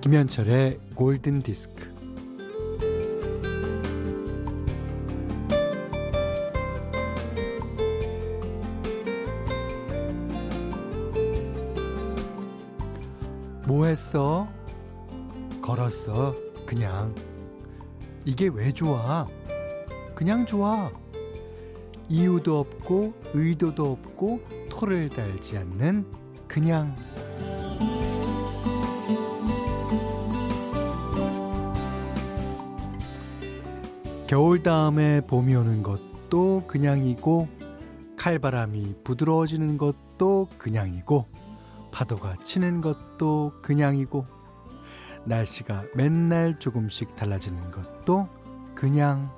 김현철의 골든 디스크. 뭐 했어? 걸었어. 그냥. 이게 왜 좋아? 그냥 좋아. 이유도 없고 의도도 없고 토를 달지 않는 그냥 겨울 다음에 봄이 오는 것도 그냥이고 칼바람이 부드러워지는 것도 그냥이고 파도가 치는 것도 그냥이고 날씨가 맨날 조금씩 달라지는 것도 그냥.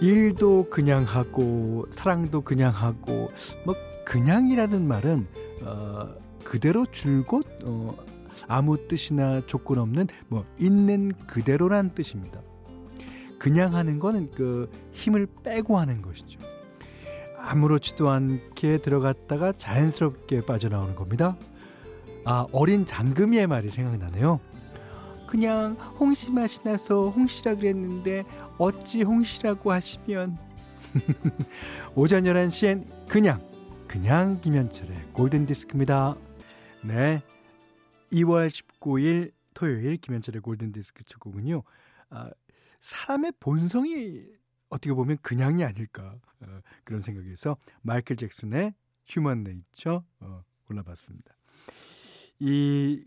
일도 그냥 하고 사랑도 그냥 하고 뭐 그냥이라는 말은 어 그대로 줄곧 어 아무 뜻이나 조건 없는 뭐 있는 그대로란 뜻입니다. 그냥 하는 거는 그 힘을 빼고 하는 것이죠. 아무렇지도 않게 들어갔다가 자연스럽게 빠져나오는 겁니다. 아, 어린 장금이의 말이 생각나네요. 그냥 홍시 맛이 나서 홍시라 그랬는데 어찌 홍시라고 하시면 오전 11시엔 그냥 그냥 김현철의 골든 디스크입니다. 네 2월 19일 토요일 김현철의 골든 디스크 첫 곡은요 아, 사람의 본성이 어떻게 보면 그냥이 아닐까 어, 그런 생각에서 마이클 잭슨의 Human Nature 어, 골라봤습니다. 이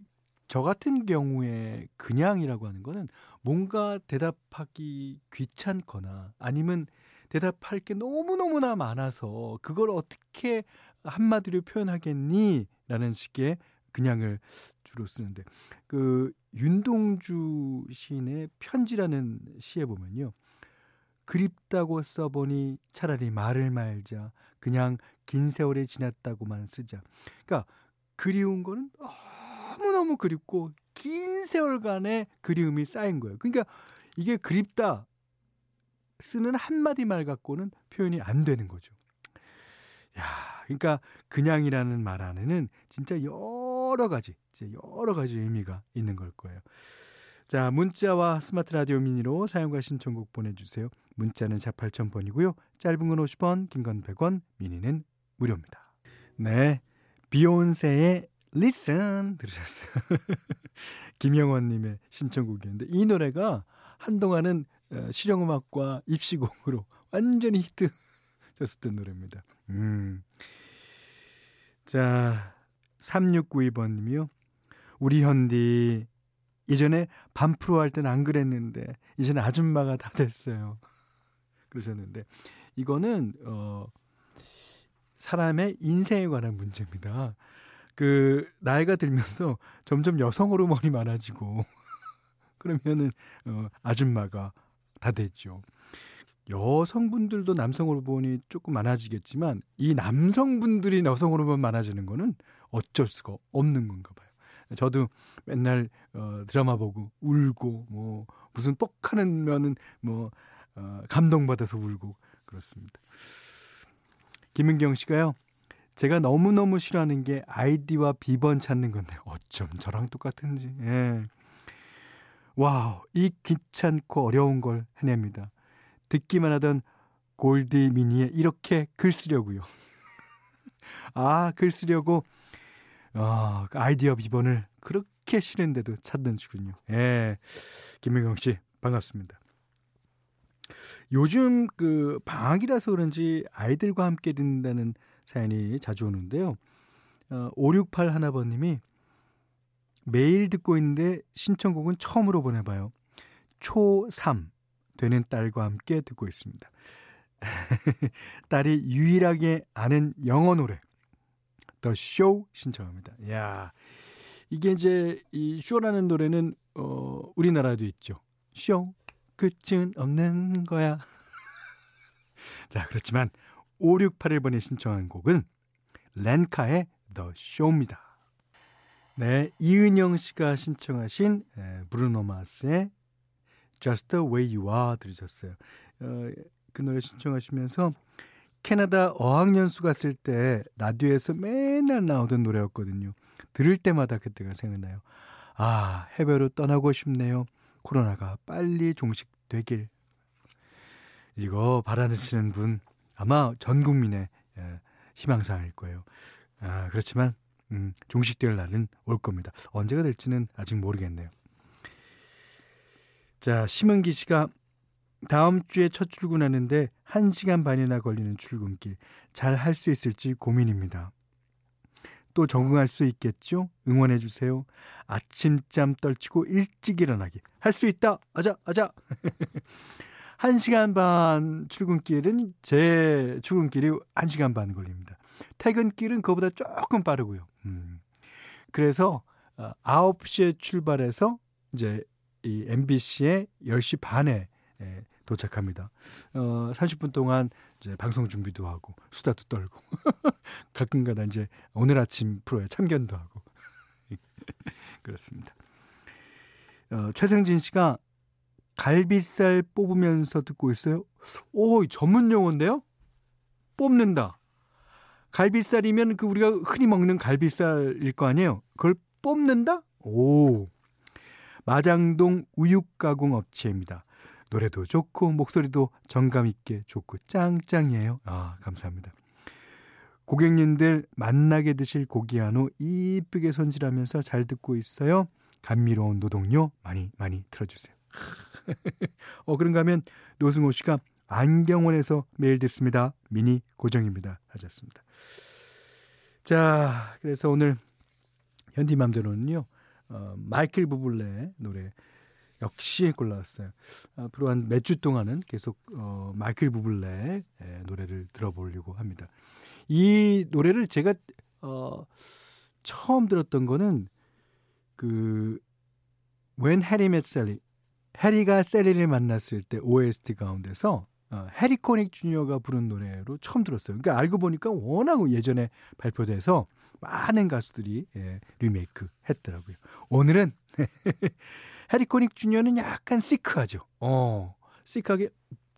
저 같은 경우에 그냥이라고 하는 거는 뭔가 대답하기 귀찮거나 아니면 대답할 게 너무너무나 많아서 그걸 어떻게 한마디로 표현하겠니? 라는 식의 그냥을 주로 쓰는데 그 윤동주 시인의 편지라는 시에 보면요. 그립다고 써보니 차라리 말을 말자. 그냥 긴 세월이 지났다고만 쓰자. 그러니까 그리운 거는 너무너무 그립고 긴 세월간의 그리움이 쌓인 거예요. 그러니까 이게 그립다 쓰는 한마디 말 갖고는 표현이 안 되는 거죠. 야, 그러니까 그냥이라는 말 안에는 진짜 여러 가지, 진짜 여러 가지 의미가 있는 걸 거예요. 자, 문자와 스마트 라디오 미니로 사용과 신청곡 보내주세요. 문자는 4 8000번이고요. 짧은 건 50원, 긴 건 100원, 미니는 무료입니다. 네. 비욘세의 Listen 들으셨어요. 김영원님의 신청곡이었는데 이 노래가 한동안은 어, 실용음악과 입시곡으로 완전히 히트 쳤었던 노래입니다. 음. 자, 3692번 님이요. 우리 현디 예전에 반프로 할 땐 안 그랬는데 이제는 아줌마가 다 됐어요. 그러셨는데 이거는 어 사람의 인생에 관한 문제입니다. 그 나이가 들면서 점점 여성 호르몬이 많아지고 그러면은 어 아줌마가 다 됐죠. 여성분들도 남성 호르몬이 조금 많아지겠지만 이 남성분들이 여성 호르몬 많아지는 거는 어쩔 수가 없는 건가 봐요. 저도 맨날 어 드라마 보고 울고 뭐 무슨 뻑하면은 뭐 어, 감동받아서 울고 그렇습니다. 김은경 씨가요. 제가 너무너무 싫어하는 게 아이디와 비번 찾는 건데 어쩜 저랑 똑같은지. 예. 와우, 이 귀찮고 어려운 걸 해냅니다. 듣기만 하던 골디 미니에 이렇게 글 쓰려고요. 아, 글 쓰려고 어, 아이디어 비번을 그렇게 싫은데도 찾는지군요. 예. 김민경 씨, 반갑습니다. 요즘 그 방학이라서 그런지 아이들과 함께 듣는다는 사연이 자주 오는데요. 어, 568 하나번님이 매일 듣고 있는데 신청곡은 처음으로 보내봐요. 초3 되는 딸과 함께 듣고 있습니다. 딸이 유일하게 아는 영어 노래 The Show 신청합니다. 야 이게 이제 이 쇼라는 노래는 어 우리나라도 있죠. 쇼 끝은 없는 거야. 자 그렇지만 5681번에 신청한 곡은 렌카의 The Show입니다. 네, 이은영 씨가 신청하신 브루노 마스의 Just the Way You Are 들으셨어요. 어, 그 노래 신청하시면서 캐나다 어학연수 갔을 때 라디오에서 맨날 나오던 노래였거든요. 들을 때마다 그때가 생각나요. 아, 해외로 떠나고 싶네요. 코로나가 빨리 종식되길. 이거 바라시는 분 아마 전 국민의 예, 희망사항일 거예요. 아, 그렇지만 음, 종식될 날은 올 겁니다. 언제가 될지는 아직 모르겠네요. 자, 심은기 씨가 다음 주에 첫 출근하는데 1시간 반이나 걸리는 출근길 잘 할 수 있을지 고민입니다. 또 적응할 수 있겠죠? 응원해 주세요. 아침잠 떨치고 일찍 일어나기. 할 수 있다. 아자, 아자. 1시간 반 출근길은 제 출근길이 1시간 반 걸립니다. 퇴근길은 그거보다 조금 빠르고요. 음. 그래서 9시에 어, 출발해서 이제 이 MBC에 10시 반에 예, 도착합니다. 어, 30분 동안 이제 방송 준비도 하고 수다도 떨고 가끔가다 이제 오늘 아침 프로에 참견도 하고 그렇습니다. 어, 최승진 씨가 갈비살 뽑으면서 듣고 있어요. 오, 전문 용어인데요? 뽑는다. 갈비살이면 그 우리가 흔히 먹는 갈비살일 거 아니에요? 그걸 뽑는다? 오. 마장동 우육가공 업체입니다. 노래도 좋고 목소리도 정감 있게 좋고 짱짱이에요. 아, 감사합니다. 고객님들 만나게 드실 고기 한우 이쁘게 손질하면서 잘 듣고 있어요. 감미로운 노동요 많이 많이 틀어주세요. 어, 그런가 하면 노승호 씨가 안경원에서 매일 듣습니다. 미니 고정입니다. 하셨습니다. 자, 그래서 오늘 현디맘대로는요, 어, 마이클 부블레의 노래 역시 골라왔어요. 앞으로 한 몇 주 동안은 계속 어, 마이클 부블레의 노래를 들어보려고 합니다. 이 노래를 제가 어, 처음 들었던 거는 그 When Harry Met Sally 해리가 셀리를 만났을 때 OST 가운데서 어, 해리 코닉 주니어가 부른 노래로 처음 들었어요. 그러니까 알고 보니까 워낙 예전에 발표돼서 많은 가수들이 예, 리메이크 했더라고요. 오늘은 해리 코닉 주니어는 약간 시크하죠. 어, 시크하게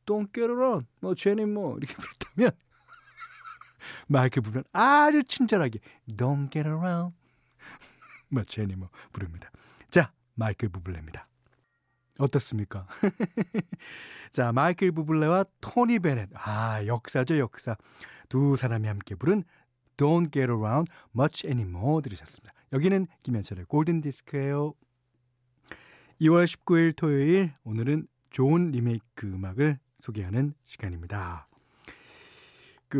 Don't get around, 뭐 쟤는 뭐 이렇게 부르다면 마이클 부르면 아주 친절하게 Don't get around, 뭐 쟤는 뭐 부릅니다. 자, 마이클 부블레입니다. 어떻습니까? 자, 마이클 부블레와 토니 베넷. 아, 역사죠, 역사. 두 사람이 함께 부른 Don't Get Around Much Anymore 들으셨습니다. 여기는 김현철의 골든 디스크예요. 2월 19일 토요일 오늘은 좋은 리메이크 음악을 소개하는 시간입니다. 그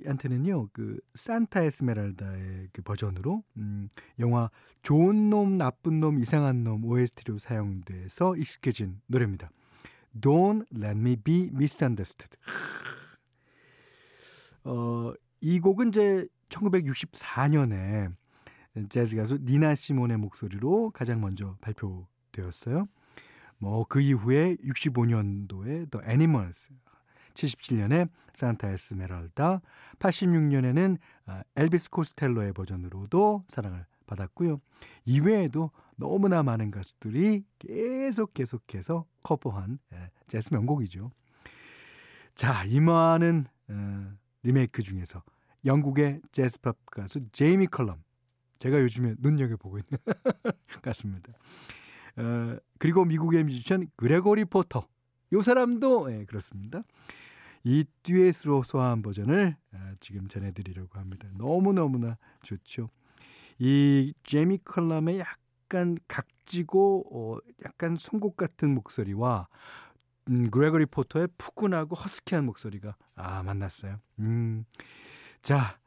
우리한테는요 그 산타 에스메랄다의 그 버전으로 음 영화 좋은 놈 나쁜 놈 이상한 놈 OST로 사용돼서 익숙해진 노래입니다. Don't Let Me Be Misunderstood. 어, 이 곡은 이제 1964년에 재즈 가수 니나 시몬의 목소리로 가장 먼저 발표되었어요. 뭐 그 이후에 65년도에 The Animals 77년에 산타 에스메랄다, 86년에는 아, 엘비스 코스텔로의 버전으로도 사랑을 받았고요. 이외에도 너무나 많은 가수들이 계속 계속해서 커버한 예, 재즈 명곡이죠. 자, 이 많은 어, 리메이크 중에서 영국의 재즈팝 가수 제이미 컬럼 제가 요즘에 눈여겨보고 있는 가숩니다. 어, 그리고 미국의 뮤지션 그레고리 포터 요 사람도 예, 그렇습니다. 이 듀엣으로 소화한 버전을 아, 지금 전해드리려고 합니다. 너무너무나 좋죠. 이 제이미 컬럼의 약간 각지고 어, 약간 송곳 같은 목소리와 음, 그레고리 포터의 푸근하고 허스키한 목소리가 아 만났어요. 음, 자,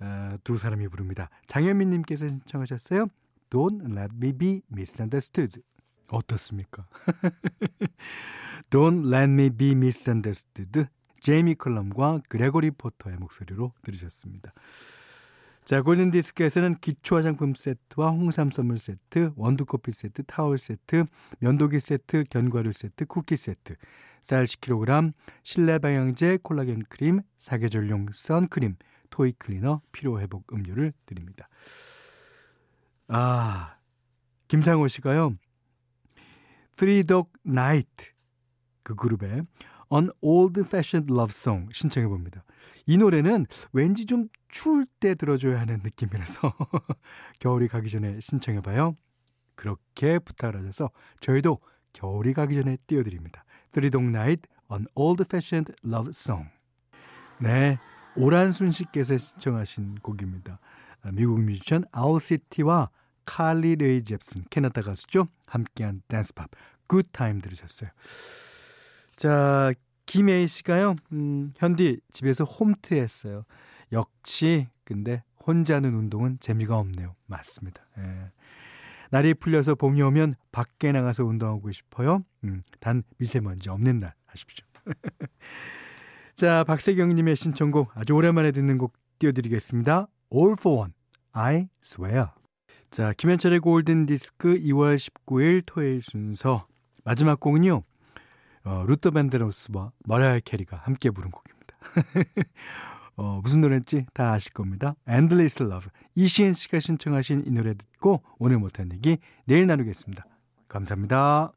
어, 두 사람이 부릅니다. 장현민 님께서 신청하셨어요. Don't let me be misunderstood. 어떻습니까? Don't let me be misunderstood. 제이미 컬럼과 그레고리 포터의 목소리로 들으셨습니다. 자, 골든디스크에서는 기초 화장품 세트와 홍삼 선물 세트, 원두커피 세트, 타월 세트, 면도기 세트, 견과류 세트, 쿠키 세트, 쌀 10kg, 실내 방향제, 콜라겐 크림, 사계절용 선크림, 토이 클리너, 피로회복 음료를 드립니다. 아, 김상호 씨가요. Dog Night 그 그룹의 An Old Fashioned Love Song 신청해 봅니다. 이 노래는 왠지 좀 추울 때 들어줘야 하는 느낌이라서 겨울이 가기 전에 신청해 봐요. 그렇게 부탁을 하셔서 저희도 겨울이 가기 전에 띄워드립니다. 드리동 나잇 An Old Fashioned Love Song. 네, 오란순 씨께서 신청하신 곡입니다. 미국 뮤지션 아울시티와 칼리 레이 잽슨, 캐나다 가수죠. 함께한 댄스팝, Good Time 들으셨어요. 자, 김혜희 씨가요, 음, 현디 집에서 홈트 했어요. 역시, 근데 혼자 하는 운동은 재미가 없네요. 맞습니다. 예. 날이 풀려서 봄이 오면 밖에 나가서 운동하고 싶어요. 음, 단 미세먼지 없는 날 하십시오. 자, 박세경님의 신청곡 아주 오랜만에 듣는 곡 띄워드리겠습니다. All-4-One, I Swear. 자, 김현철의 골든 디스크 2월 19일 토요일 순서 마지막 곡은요. 어, 루터 밴드로스와 머라이어 캐리가 함께 부른 곡입니다. 어, 무슨 노래인지 다 아실 겁니다. Endless Love. 이시은 씨가 신청하신 이 노래 듣고 오늘 못한 얘기 내일 나누겠습니다. 감사합니다.